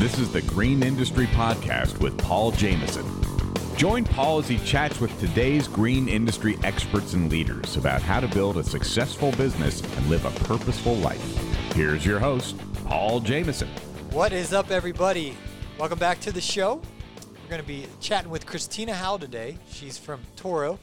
This is the Green Industry Podcast with Paul Jamison. Join Paul as he chats with today's green industry experts and leaders about how to build a successful business and live a purposeful life. Here's your host, Paul Jamison. What is up, everybody? Welcome back to the show. We're going to be chatting with Christina Howe today. She's from Toro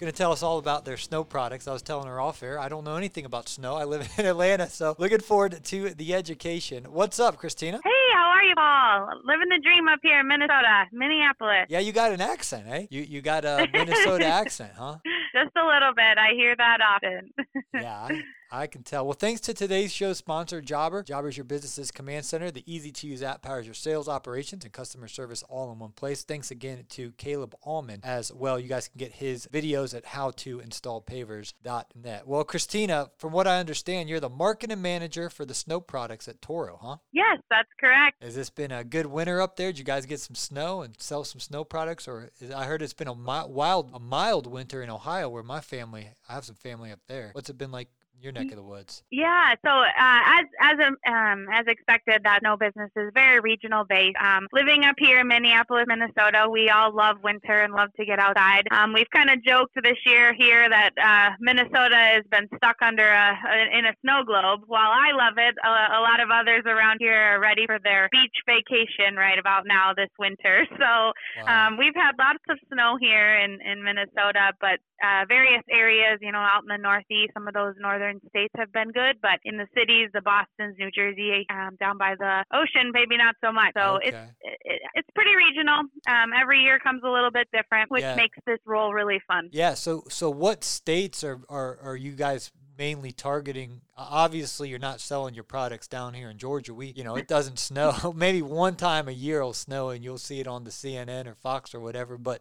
going to tell us all about their snow products. I was telling her off air. I don't know anything about snow. I live in Atlanta, so looking forward to the education. What's up, Christina? Hey, how are you, Paul? Living the dream up here in Minnesota, Minneapolis. Yeah, you got an accent, eh? You you got a Minnesota accent, huh? Just a little bit. I hear that often. yeah, I, I can tell. Well, thanks to today's show sponsor, Jobber. Jobber is your business's command center. The easy to use app powers your sales operations and customer service all in one place. Thanks again to Caleb Allman as well. You guys can get his videos at howtoinstallpavers.net. Well, Christina, from what I understand, you're the marketing manager for the snow products at Toro, huh? Yes, that's correct. Has this been a good winter up there? Did you guys get some snow and sell some snow products? Or is, I heard it's been a wild, a mild winter in Ohio where my family, I have some family up there. What's it been like your neck of the woods? Yeah, so uh, as as um, as expected, that no business is very regional based. Um, living up here in Minneapolis, Minnesota, we all love winter and love to get outside. Um, we've kind of joked this year here that uh, Minnesota has been stuck under a, a, in a snow globe. While I love it, a, a, lot of others around here are ready for their beach vacation right about now this winter. So wow. Um, we've had lots of snow here in in Minnesota, but uh, various areas, you know, out in the Northeast, some of those northern states have been good, but in the cities, the Boston's, New Jersey, um, down by the ocean, maybe not so much. So okay. it's it, it's pretty regional. Um, every year comes a little bit different, which yeah. makes this role really fun. Yeah. So so what states are are, are you guys mainly targeting obviously you're not selling your products down here in Georgia we you know it doesn't snow maybe one time a year it'll snow and you'll see it on the CNN or Fox or whatever but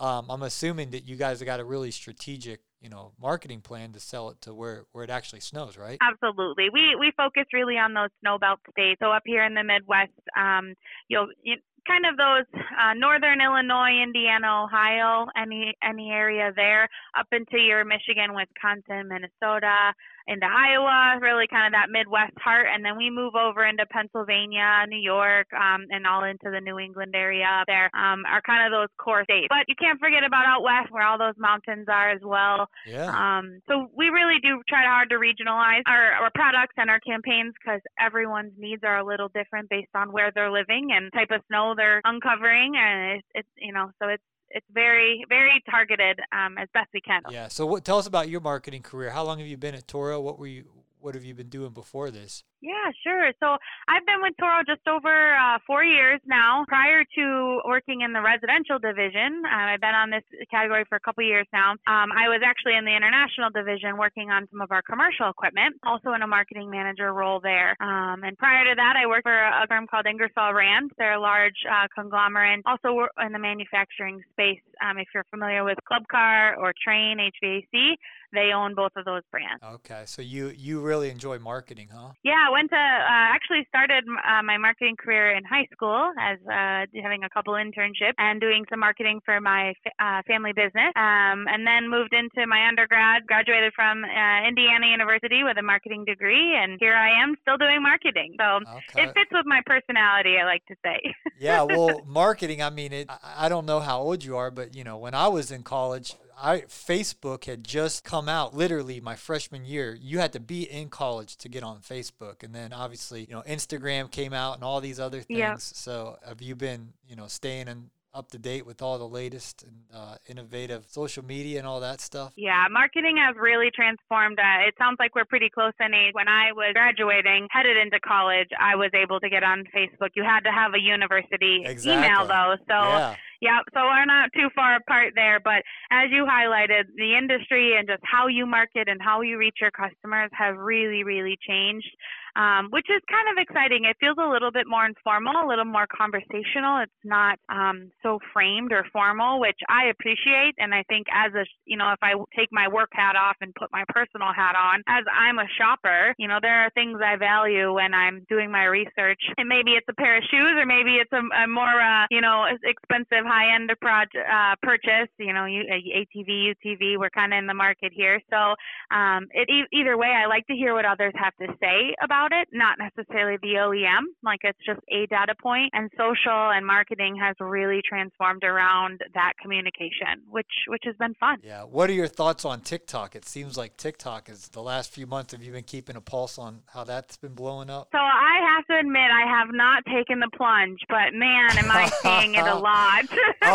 um, I'm assuming that you guys have got a really strategic, you know, marketing plan to sell it to where, where it actually snows, right? Absolutely. We we focus really on those snow belt states. So up here in the Midwest, um, you'll you, kind of those uh, northern Illinois, Indiana, Ohio, any any area there, up into your Michigan, Wisconsin, Minnesota, into Iowa, really kind of that Midwest heart, and then we move over into Pennsylvania, New York, um, and all into the New England area. There um, are kind of those core states, but you can't forget about out west where all those mountains are as well. Yeah. Um, so we really do try hard to regionalize our, our products and our campaigns because everyone's needs are a little different based on where they're living and type of snow they're uncovering, and it's, it's you know so it's it's very very targeted um, as best we can. Yeah. So what, tell us about your marketing career. How long have you been at Toro? What were you what have you been doing before this? Yeah, sure. So I've been with Toro just over uh, four years now. Prior to working in the residential division, uh, I've been on this category for a couple years now. Um, I was actually in the international division working on some of our commercial equipment, also in a marketing manager role there. Um, and prior to that, I worked for a firm called Ingersoll Rand. They're a large uh, conglomerate, also in the manufacturing space. Um, if you're familiar with Club Car or Trane HVAC, they own both of those brands. Okay, so you you really enjoy marketing, huh? Yeah, went to uh, actually started uh, my marketing career in high school as uh, having a couple internships and doing some marketing for my uh, family business, um, and then moved into my undergrad. Graduated from uh, Indiana University with a marketing degree, and here I am still doing marketing. So okay. it fits with my personality, I like to say. yeah, well, marketing. I mean, it. I don't know how old you are, but you know, when I was in college. I Facebook had just come out literally my freshman year. You had to be in college to get on Facebook, and then obviously you know Instagram came out and all these other things. Yeah. So have you been you know staying in up to date with all the latest and uh, innovative social media and all that stuff? Yeah, marketing has really transformed. Uh, it sounds like we're pretty close in age. When I was graduating, headed into college, I was able to get on Facebook. You had to have a university exactly. email though, so. Yeah yeah, so we're not too far apart there. But as you highlighted, the industry and just how you market and how you reach your customers have really, really changed um, which is kind of exciting. It feels a little bit more informal, a little more conversational. It's not um, so framed or formal, which I appreciate. And I think as a, you know, if I take my work hat off and put my personal hat on, as I'm a shopper, you know, there are things I value when I'm doing my research. And maybe it's a pair of shoes, or maybe it's a, a more, uh, you know, expensive high-end uh, purchase. You know, you, ATV, UTV, we're kind of in the market here. So um, it, either way, I like to hear what others have to say about about it, not necessarily the OEM, like it's just a data point. And social and marketing has really transformed around that communication, which which has been fun. Yeah. What are your thoughts on TikTok? It seems like TikTok is the last few months. Have you been keeping a pulse on how that's been blowing up? So I have to admit, I have not taken the plunge, but man, am I seeing it a lot.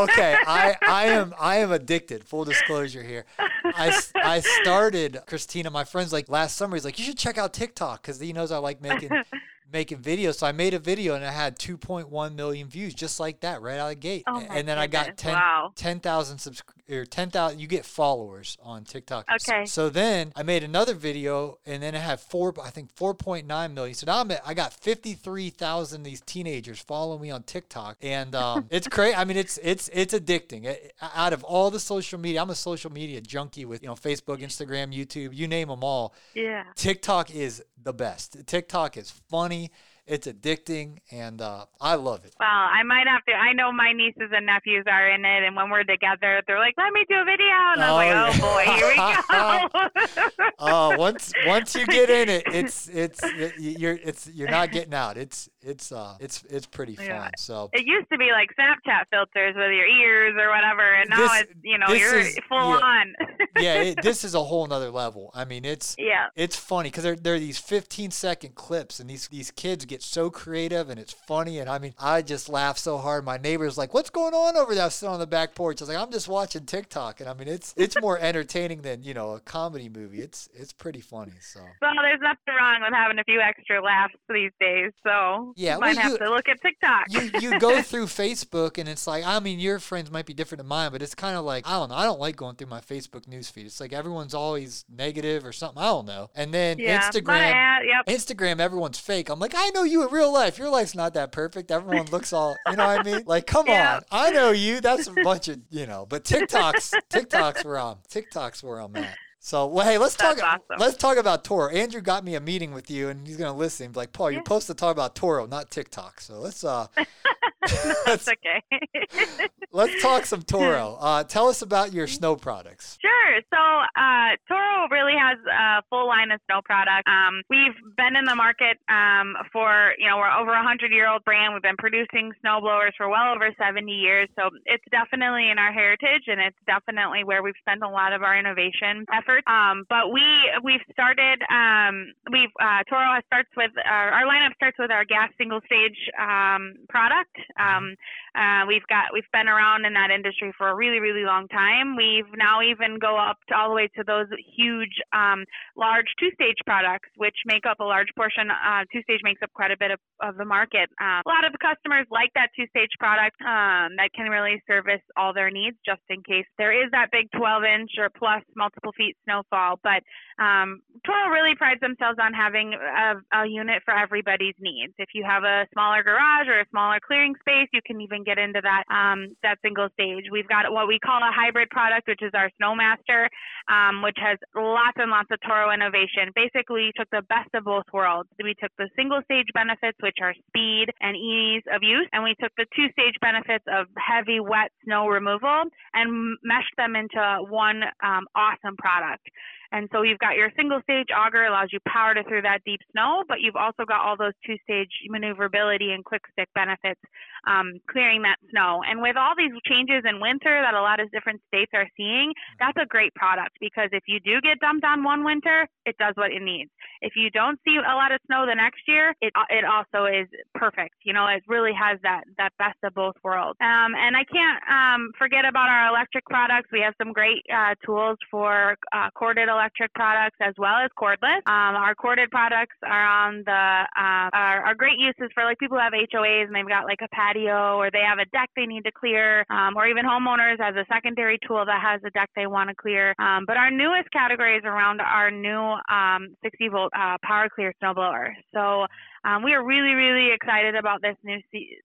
okay, I, I am I am addicted. Full disclosure here. I, I started Christina, my friend's like last summer. He's like, you should check out TikTok because he knows I like making making videos. So I made a video and I had 2.1 million views just like that right out of the gate. Oh and then I got goodness, 10 wow. 10,000 subs- or 10,000 you get followers on TikTok. Okay. So then I made another video and then I had four I think 4.9 million. So now I'm at, I got 53,000 these teenagers following me on TikTok and um, it's crazy. I mean it's it's it's addicting. It- out of all the social media, I'm a social media junkie with, you know, Facebook, Instagram, YouTube, you name them all. yeah. TikTok is the best. TikTok is funny, it's addicting, and uh, I love it. Well, I might have to. I know my nieces and nephews are in it, and when we're together, they're like, "Let me do a video," and I'm Oh, like, yeah. "Oh boy, here we go." Uh, once once you get in it, it's it's you're it's you're not getting out. It's it's uh it's it's pretty fun. Yeah. So It used to be like Snapchat filters with your ears or whatever, and now This- it's you know you're is- full yeah. on. yeah, it, this is a whole nother level. I mean, it's yeah. it's funny because there, there are these 15 second clips and these these kids get so creative and it's funny and I mean I just laugh so hard. My neighbor's like, "What's going on over there?" Sitting on the back porch. I was like, "I'm just watching TikTok," and I mean it's it's more entertaining than you know a comedy movie. It's it's pretty funny. So Well, there's nothing wrong with having a few extra laughs these days, so Yeah, you well, might have you- to look at TikTok. you you go through Facebook and it's like I mean your friends might be different than mine, but it's kind of like I don't know. I don't like going through my Facebook newsfeed. It's like everyone's always negative or something. I don't know. And then yeah. Instagram. Yep. Instagram, everyone's fake. I'm like, I know you in real life. Your life's not that perfect. Everyone looks all, you know what I mean? Like, come Yeah. on. I know you. That's a bunch of, you know. But TikTok's TikTok's where I'm. TikTok's where I'm at. So, well, hey, let's talk. That's awesome. Let's talk about Toro. Andrew got me a meeting with you, and he's gonna listen. He's like, Paul, you're Yeah. supposed to talk about Toro, not TikTok. So let's uh, That's okay. let's talk some Toro. Uh, tell us about your snow products. Sure. So uh, Toro really has a full line of snow products. Um, we've been in the market um, for, you know, we're over a 100 year old brand. We've been producing snow blowers for well over 70 years. So it's definitely in our heritage and it's definitely where we've spent a lot of our innovation efforts. Um, but we, we've started, um, we've, uh, Toro starts with, our, our lineup starts with our gas single stage um, product. Um, uh, we've got we've been around in that industry for a really really long time. We've now even go up to all the way to those huge um, large two stage products, which make up a large portion. Uh, two stage makes up quite a bit of, of the market. Uh, a lot of customers like that two stage product um, that can really service all their needs, just in case there is that big 12 inch or plus multiple feet snowfall. But um, Toro really prides themselves on having a, a unit for everybody's needs. If you have a smaller garage or a smaller clearing space, you can even get into that um, that single stage. We've got what we call a hybrid product, which is our Snowmaster, um, which has lots and lots of Toro innovation. Basically, we took the best of both worlds. We took the single stage benefits, which are speed and ease of use, and we took the two stage benefits of heavy, wet snow removal and meshed them into one um, awesome product. And so you've got your single stage auger allows you power to through that deep snow, but you've also got all those two stage maneuverability and quick stick benefits um, clearing that snow. And with all these changes in winter that a lot of different states are seeing, that's a great product because if you do get dumped on one winter, it does what it needs. If you don't see a lot of snow the next year, it it also is perfect. You know, it really has that that best of both worlds. Um, and I can't um, forget about our electric products. We have some great uh, tools for uh, corded electric products as well as cordless. Um, our corded products are on the uh, are, are great uses for like people who have HOAs and they've got like a patio or they have a deck they need to clear, um, or even homeowners as a secondary tool that has a deck they want to clear. Um, but our newest category is around our new um, 60 volt uh, power clear snowblower. So um, we are really, really excited about this new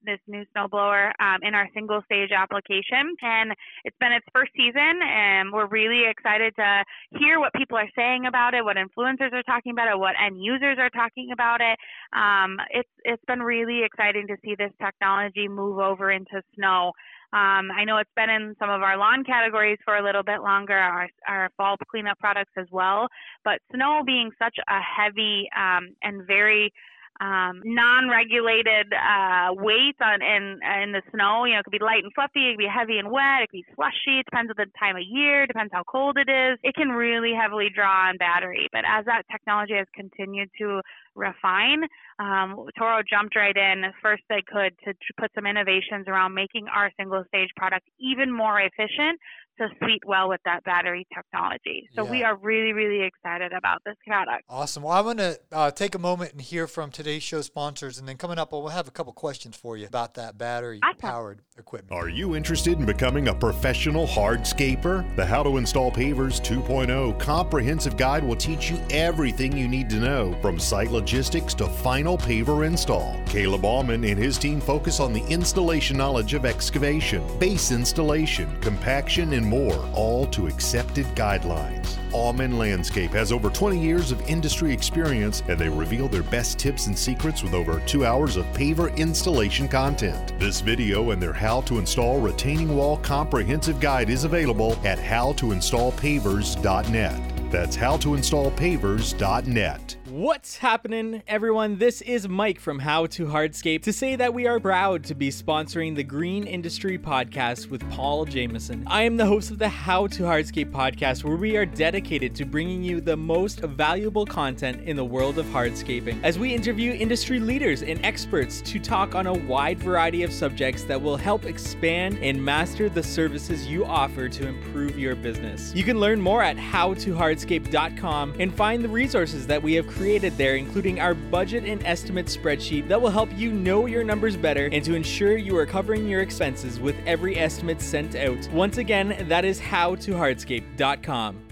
this new snowblower um, in our single stage application, and it's been its first season, and we're really excited to hear what people are saying about it, what influencers are talking about it, what end users are talking about it. Um, it's it's been really exciting to see this technology move over into snow. Um, I know it's been in some of our lawn categories for a little bit longer, our, our fall cleanup products as well. But snow being such a heavy um, and very um, non-regulated uh, weight on in in the snow. You know, it could be light and fluffy, it could be heavy and wet, it could be slushy. It depends on the time of year, depends how cold it is. It can really heavily draw on battery. But as that technology has continued to refine, um, Toro jumped right in as first they could to put some innovations around making our single stage product even more efficient to suite well with that battery technology. So yeah. we are really, really excited about this product. Awesome. Well, I'm going to uh, take a moment and hear from today's show sponsors, and then coming up, we'll have a couple questions for you about that battery powered awesome. equipment. Are you interested in becoming a professional hardscaper? The How to Install Pavers 2.0 comprehensive guide will teach you everything you need to know from site logistics to final paver install. Caleb Allman and his team focus on the installation knowledge of excavation, base installation, compaction, and more, all to accepted guidelines. Allman Landscape has over 20 years of industry experience, and they reveal their best tips and secrets with over two hours of paver installation content. This video and their How to Install Retaining Wall Comprehensive Guide is available at howtoinstallpavers.net. That's howtoinstallpavers.net. What's happening, everyone? This is Mike from How to Hardscape to say that we are proud to be sponsoring the Green Industry Podcast with Paul Jamison. I am the host of the How to Hardscape podcast, where we are dedicated to bringing you the most valuable content in the world of hardscaping, as we interview industry leaders and experts to talk on a wide variety of subjects that will help expand and master the services you offer to improve your business. You can learn more at howtohardscape.com and find the resources that we have created created there, including our budget and estimate spreadsheet that will help you know your numbers better and to ensure you are covering your expenses with every estimate sent out. Once again, that is howtohardscape.com.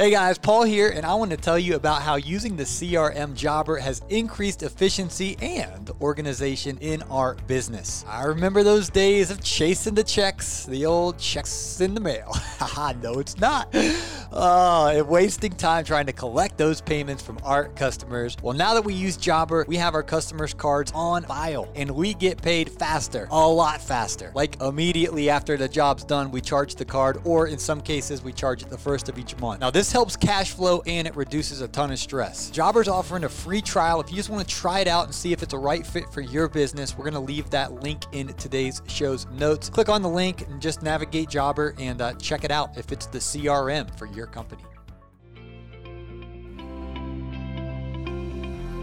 Hey guys, Paul here, and I want to tell you about how using the CRM Jobber has increased efficiency and organization in our business. I remember those days of chasing the checks, the old checks in the mail. Haha, no, it's not. Oh, and wasting time trying to collect those payments from our customers. Well, now that we use Jobber, we have our customers' cards on file, and we get paid faster, a lot faster. Like immediately after the job's done, we charge the card, or in some cases, we charge it the first of each month. Now, this this helps cash flow and it reduces a ton of stress. Jobber's offering a free trial. If you just want to try it out and see if it's a right fit for your business, we're going to leave that link in today's show's notes. Click on the link and just navigate Jobber and uh, check it out if it's the CRM for your company.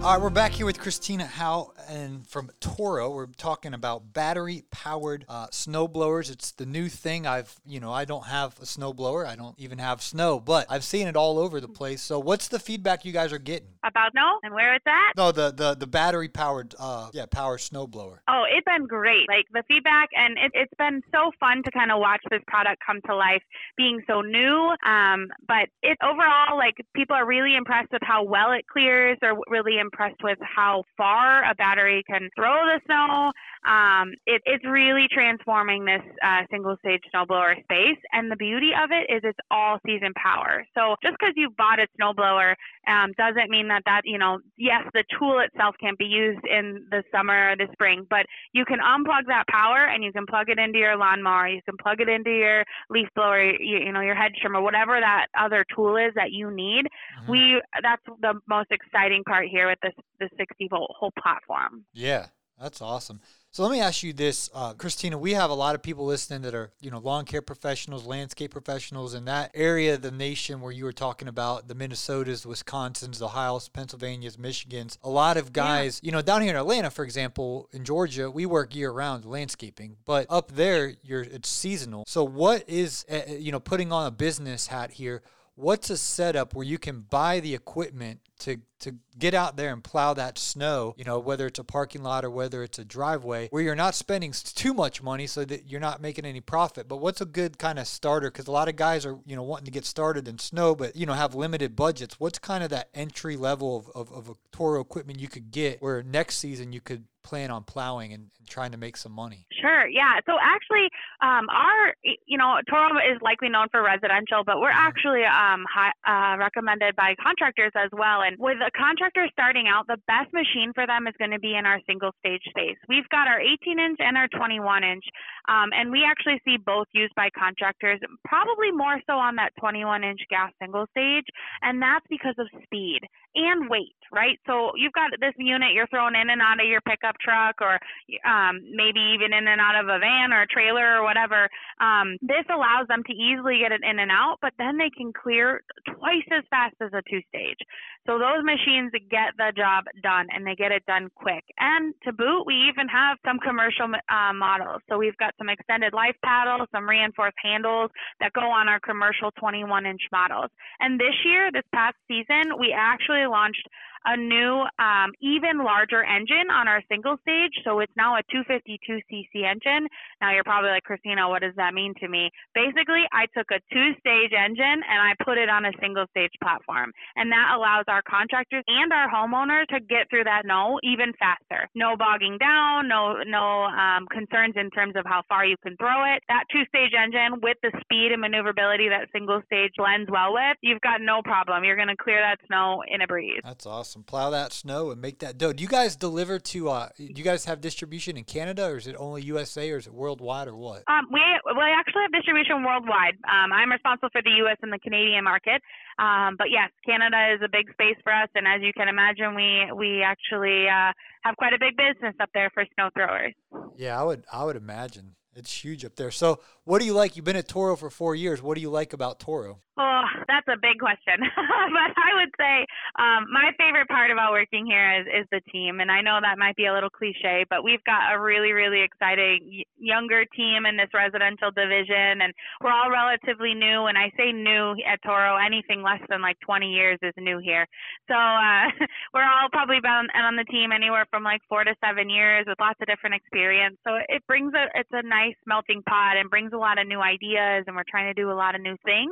All right, we're back here with Christina Howe and from Toro. We're talking about battery-powered uh, snow blowers. It's the new thing. I've, you know, I don't have a snow blower. I don't even have snow, but I've seen it all over the place. So, what's the feedback you guys are getting about snow and where it's at? No, the the the battery-powered, uh, yeah, power snow blower. Oh, it's been great. Like the feedback, and it, it's been so fun to kind of watch this product come to life, being so new. Um, but it overall, like people are really impressed with how well it clears. They're really impressed impressed with how far a battery can throw the snow. Um, it, it's really transforming this uh, single stage snowblower space. And the beauty of it is it's all season power. So just because you bought a snowblower um, doesn't mean that that, you know, yes, the tool itself can't be used in the summer or the spring, but you can unplug that power and you can plug it into your lawnmower. You can plug it into your leaf blower, you, you know, your hedge trimmer, whatever that other tool is that you need. Mm-hmm. We, that's the most exciting part here with this, the 60 volt whole platform. Yeah, that's awesome. So let me ask you this, uh, Christina. We have a lot of people listening that are, you know, lawn care professionals, landscape professionals in that area of the nation where you were talking about the Minnesotas, Wisconsins, Ohio's, Pennsylvania's, Michigans. A lot of guys, yeah. you know, down here in Atlanta, for example, in Georgia, we work year round landscaping, but up there, you're it's seasonal. So what is, uh, you know, putting on a business hat here? What's a setup where you can buy the equipment to to get out there and plow that snow, you know, whether it's a parking lot or whether it's a driveway, where you're not spending too much money so that you're not making any profit. But what's a good kind of starter? Because a lot of guys are, you know, wanting to get started in snow, but you know, have limited budgets. What's kind of that entry level of, of, of a Toro equipment you could get where next season you could plan on plowing and, trying to make some money? Sure. Yeah. So actually, um, our you know Toro is likely known for residential, but we're mm-hmm. actually um, high, uh, recommended by contractors as well. And with a contractor starting out, the best machine for them is going to be in our single stage space. We've got our 18 inch and our 21 inch, um, and we actually see both used by contractors, probably more so on that 21 inch gas single stage, and that's because of speed and weight, right? So you've got this unit you're throwing in and out of your pickup truck or um, maybe even in and out of a van or a trailer or whatever. Um, this allows them to easily get it in and out, but then they can clear twice as fast as a two stage. So those machines get the job done and they get it done quick. And to boot, we even have some commercial uh, models. So we've got some extended life paddles, some reinforced handles that go on our commercial 21 inch models. And this year, this past season, we actually launched a new, um, even larger engine on our single stage. So it's now a 252cc engine. Now you're probably like, Christina, what does that mean to me? Basically, I took a two stage engine and I put it on a single stage platform. And that allows our contractors and our homeowners to get through that no even faster. No bogging down, no, no um, concerns in terms of how far you can throw it. That two stage engine with the speed and maneuverability that single stage lends well with, you've got no problem. You're going to clear that snow in a breeze. That's awesome awesome. Plow that snow and make that dough. Do you guys deliver to? Uh, do you guys have distribution in Canada, or is it only USA, or is it worldwide, or what? Um, we we actually have distribution worldwide. Um, I'm responsible for the U.S. and the Canadian market. Um, but yes, Canada is a big space for us, and as you can imagine, we we actually uh, have quite a big business up there for snow throwers. Yeah, I would I would imagine. It's huge up there. So, what do you like? You've been at Toro for four years. What do you like about Toro? Oh, that's a big question. but I would say um, my favorite part about working here is, is the team. And I know that might be a little cliche, but we've got a really, really exciting younger team in this residential division. And we're all relatively new. And I say new at Toro, anything less than like 20 years is new here. So uh, we're all probably been on the team anywhere from like four to seven years with lots of different experience. So it brings a, it's a nice melting pot and brings a lot of new ideas. And we're trying to do a lot of new things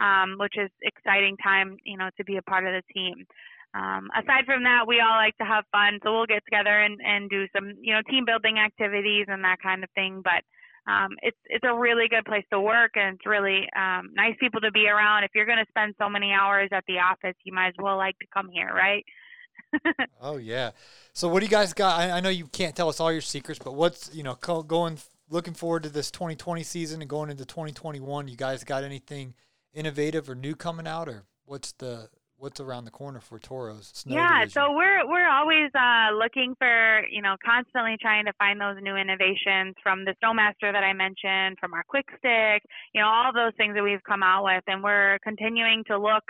um, which is exciting time, you know, to be a part of the team. Um, aside from that, we all like to have fun, so we'll get together and, and do some, you know, team building activities and that kind of thing. But um, it's it's a really good place to work, and it's really um, nice people to be around. If you're going to spend so many hours at the office, you might as well like to come here, right? oh yeah. So what do you guys got? I, I, know you can't tell us all your secrets, but what's you know going looking forward to this 2020 season and going into 2021? You guys got anything? innovative or new coming out, or what's the what's around the corner for Toro's? Snow yeah, division? so we're we're always uh, looking for you know constantly trying to find those new innovations from the Snowmaster that I mentioned, from our Quick Stick, you know all those things that we've come out with, and we're continuing to look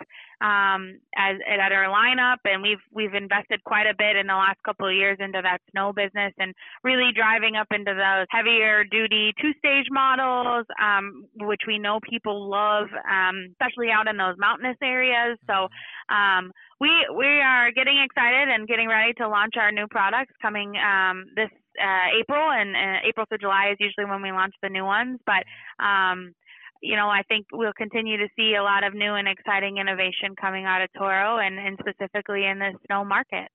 um, as at our lineup, and we've we've invested quite a bit in the last couple of years into that snow business, and really driving up into those heavier duty two stage models, um, which we know people love, um, especially out in those mountainous areas. So um, we we are getting excited and getting ready to launch our new products coming um, this uh, April, and uh, April through July is usually when we launch the new ones. But um, you know, I think we'll continue to see a lot of new and exciting innovation coming out of Toro, and, and specifically in the snow market.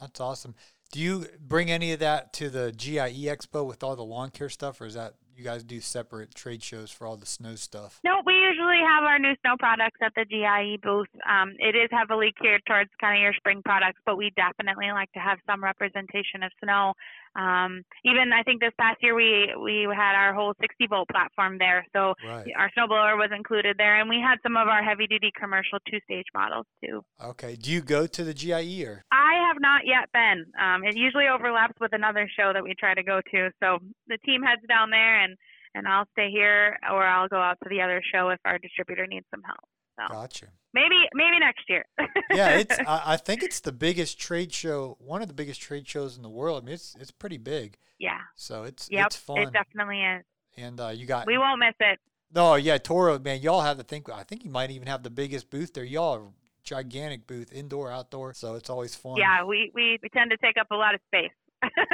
That's awesome. Do you bring any of that to the GIE Expo with all the lawn care stuff, or is that you guys do separate trade shows for all the snow stuff? No, we usually have our new snow products at the GIE booth. Um, it is heavily geared towards kind of your spring products, but we definitely like to have some representation of snow. Um, even I think this past year we we had our whole 60 volt platform there, so right. our snowblower was included there, and we had some of our heavy duty commercial two stage models too. Okay, do you go to the GIE or? I have not yet been. Um, it usually overlaps with another show that we try to go to, so the team heads down there and and I'll stay here or I'll go out to the other show if our distributor needs some help. So gotcha. Maybe maybe next year. yeah, it's I, I, think it's the biggest trade show, one of the biggest trade shows in the world. I mean, it's it's pretty big. Yeah. So it's yep, it's fun. It definitely is. And uh, you got we won't miss it. No, yeah, Toro, man, y'all have to think. I think you might even have the biggest booth there. Y'all are gigantic booth, indoor, outdoor. So it's always fun. Yeah, we, we, we tend to take up a lot of space.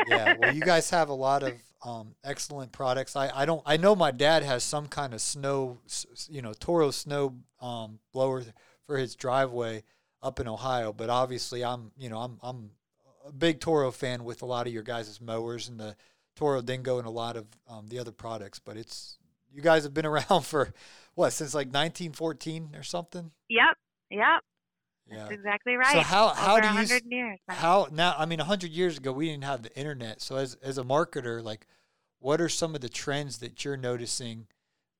yeah, well, you guys have a lot of um, excellent products. I, I don't I know my dad has some kind of snow, you know, Toro snow um, blower for his driveway up in Ohio. But obviously, I'm you know I'm I'm a big Toro fan with a lot of your guys' mowers and the Toro Dingo and a lot of um, the other products. But it's you guys have been around for what since like 1914 or something. Yep. Yep. Yeah. That's exactly right. So how how Over do you years. how now? I mean, hundred years ago we didn't have the internet. So as as a marketer, like, what are some of the trends that you're noticing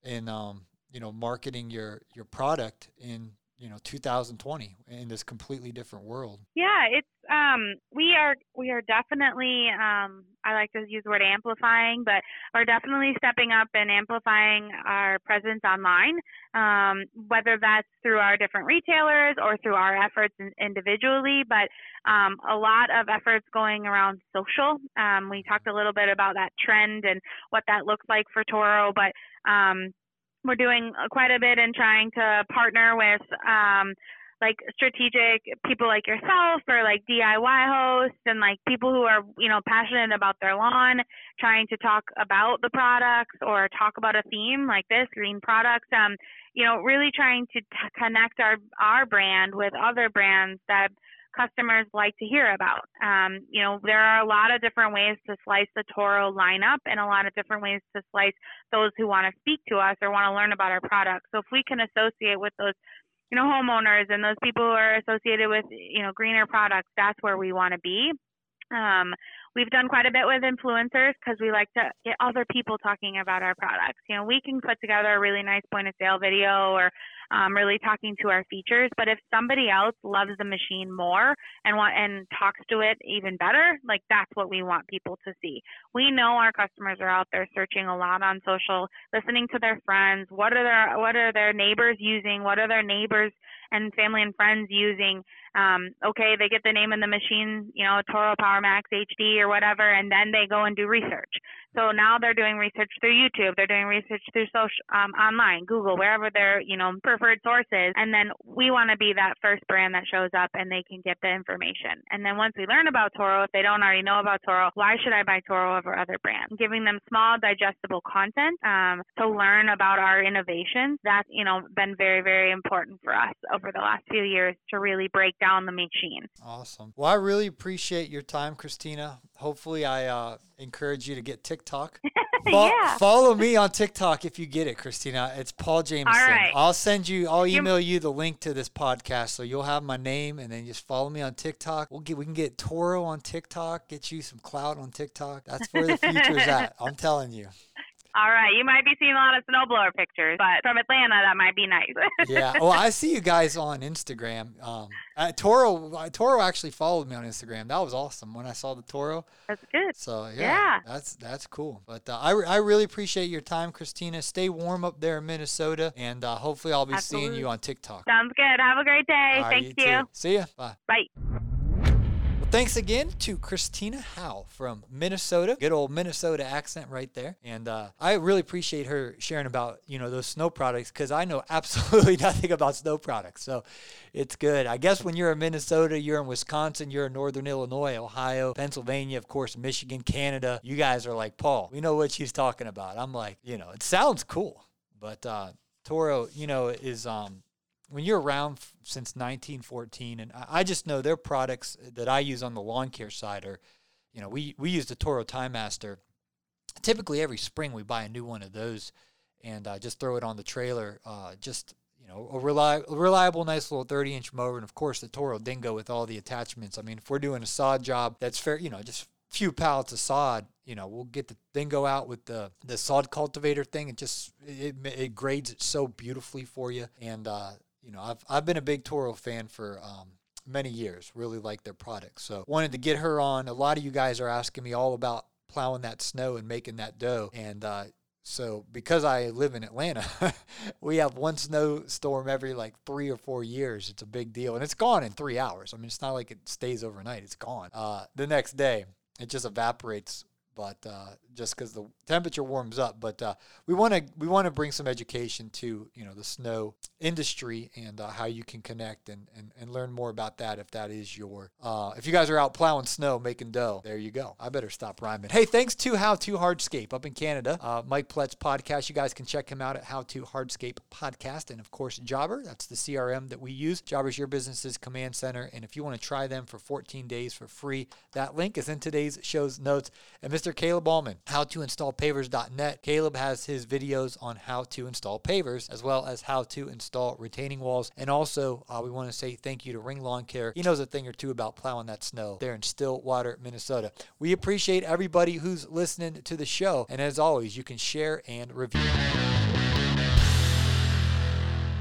in um you know marketing your your product in you know 2020 in this completely different world? Yeah, it's um we are we are definitely um I like to use the word amplifying, but we're definitely stepping up and amplifying our presence online. Um, whether that's through our different retailers or through our efforts in, individually, but um, a lot of efforts going around social. Um, we talked a little bit about that trend and what that looks like for Toro, but um, we're doing quite a bit in trying to partner with um, like strategic people like yourself or like DIY hosts and like people who are you know passionate about their lawn trying to talk about the products or talk about a theme like this green products um you know really trying to t- connect our our brand with other brands that customers like to hear about. Um, you know, there are a lot of different ways to slice the Toro lineup and a lot of different ways to slice those who want to speak to us or want to learn about our products. So if we can associate with those, you know, homeowners and those people who are associated with, you know, greener products, that's where we want to be. Um, we've done quite a bit with influencers because we like to get other people talking about our products. You know, we can put together a really nice point of sale video or um, really talking to our features. But if somebody else loves the machine more and want and talks to it even better, like that's what we want people to see. We know our customers are out there searching a lot on social, listening to their friends. What are their what are their neighbors using? What are their neighbors and family and friends using? Um, okay, they get the name of the machine, you know, Toro Power Max HD or whatever, and then they go and do research. So now they're doing research through YouTube. They're doing research through social, um, online, Google, wherever they're, you know preferred sources. And then we want to be that first brand that shows up and they can get the information. And then once we learn about Toro, if they don't already know about Toro, why should I buy Toro over other brands? Giving them small, digestible content um, to learn about our innovations. That's you know been very very important for us over the last few years to really break down the machine. Awesome. Well, I really appreciate your time, Christina. Hopefully, I uh, encourage you to get TikTok. Fo- yeah. Follow me on TikTok if you get it, Christina. It's Paul Jamison. right. I'll send you. I'll email you the link to this podcast, so you'll have my name, and then just follow me on TikTok. We'll get. We can get Toro on TikTok. Get you some clout on TikTok. That's where the future's at. I'm telling you. All right, you might be seeing a lot of snowblower pictures, but from Atlanta, that might be nice. Yeah. Well, I see you guys on Instagram. Um, uh, Toro. uh, Toro actually followed me on Instagram. That was awesome when I saw the Toro. That's good. So yeah, Yeah. that's that's cool. But uh, I, re- I really appreciate your time, Christina. Stay warm up there in Minnesota, and uh, hopefully I'll be seeing you on TikTok. Sounds good. Have a great day. All right, Thank you. too. See ya. Bye. Bye. Thanks again to Christina Howe from Minnesota. Good old Minnesota accent right there. And uh, I really appreciate her sharing about, you know, those snow products because I know absolutely nothing about snow products. So it's good. I guess when you're in Minnesota, you're in Wisconsin, you're in Northern Illinois, Ohio, Pennsylvania, of course, Michigan, Canada. You guys are like, Paul, we know what she's talking about. I'm like, you know, it sounds cool. But uh, Toro, you know, is um, when you're around f- since 1914, and I, I just know their products that I use on the lawn care side are, you know, we we use the Toro Time Master. Typically, every spring we buy a new one of those, and uh, just throw it on the trailer. Uh, just you know, a reli- reliable, nice little 30 inch mower, and of course the Toro Dingo with all the attachments. I mean, if we're doing a sod job, that's fair. You know, just few pallets of sod. You know, we'll get the Dingo out with the the sod cultivator thing. It just it, it grades it so beautifully for you, and uh, you know, I've I've been a big Toro fan for um, many years. Really like their products. So wanted to get her on. A lot of you guys are asking me all about plowing that snow and making that dough, and uh, so because I live in Atlanta, we have one snowstorm every like three or four years. It's a big deal, and it's gone in three hours. I mean, it's not like it stays overnight. It's gone. Uh, the next day, it just evaporates but uh, just because the temperature warms up. But uh, we want to we want to bring some education to you know the snow industry and uh, how you can connect and, and, and learn more about that if that is your uh, if you guys are out plowing snow making dough. There you go. I better stop rhyming. Hey, thanks to How to Hardscape up in Canada, uh, Mike Pletz podcast. You guys can check him out at How to Hardscape podcast, and of course Jobber. That's the CRM that we use. Jobber's your business's command center, and if you want to try them for 14 days for free, that link is in today's show's notes. And Mr. Caleb Allman, howtoinstallpavers.net. Caleb has his videos on how to install pavers as well as how to install retaining walls. And also, uh, we want to say thank you to Ring Lawn Care. He knows a thing or two about plowing that snow there in Stillwater, Minnesota. We appreciate everybody who's listening to the show. And as always, you can share and review.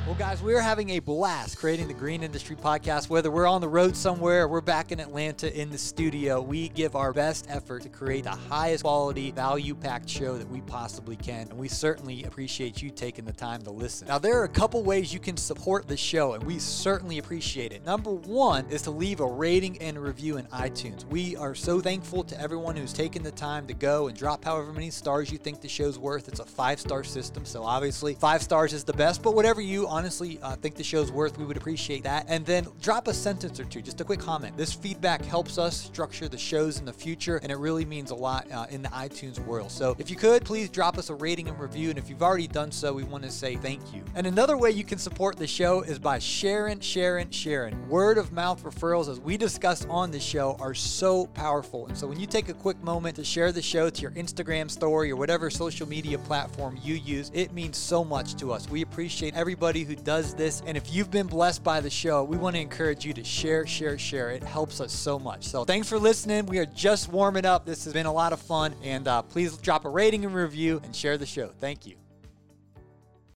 Well, guys, we're having a blast creating the Green Industry Podcast. Whether we're on the road somewhere or we're back in Atlanta in the studio, we give our best effort to create the highest quality, value packed show that we possibly can. And we certainly appreciate you taking the time to listen. Now, there are a couple ways you can support the show, and we certainly appreciate it. Number one is to leave a rating and review in iTunes. We are so thankful to everyone who's taken the time to go and drop however many stars you think the show's worth. It's a five star system, so obviously, five stars is the best, but whatever you honestly uh, think the show's worth, we would appreciate that. And then drop a sentence or two, just a quick comment. This feedback helps us structure the shows in the future, and it really means a lot uh, in the iTunes world. So if you could, please drop us a rating and review. And if you've already done so, we want to say thank you. And another way you can support the show is by sharing, sharing, sharing. Word of mouth referrals, as we discussed on the show, are so powerful. And so when you take a quick moment to share the show to your Instagram story or whatever social media platform you use, it means so much to us. We appreciate everybody who does this. And if you've been blessed by the show, we want to encourage you to share, share, share. It helps us so much. So thanks for listening. We are just warming up. This has been a lot of fun. And uh, please drop a rating and review and share the show. Thank you.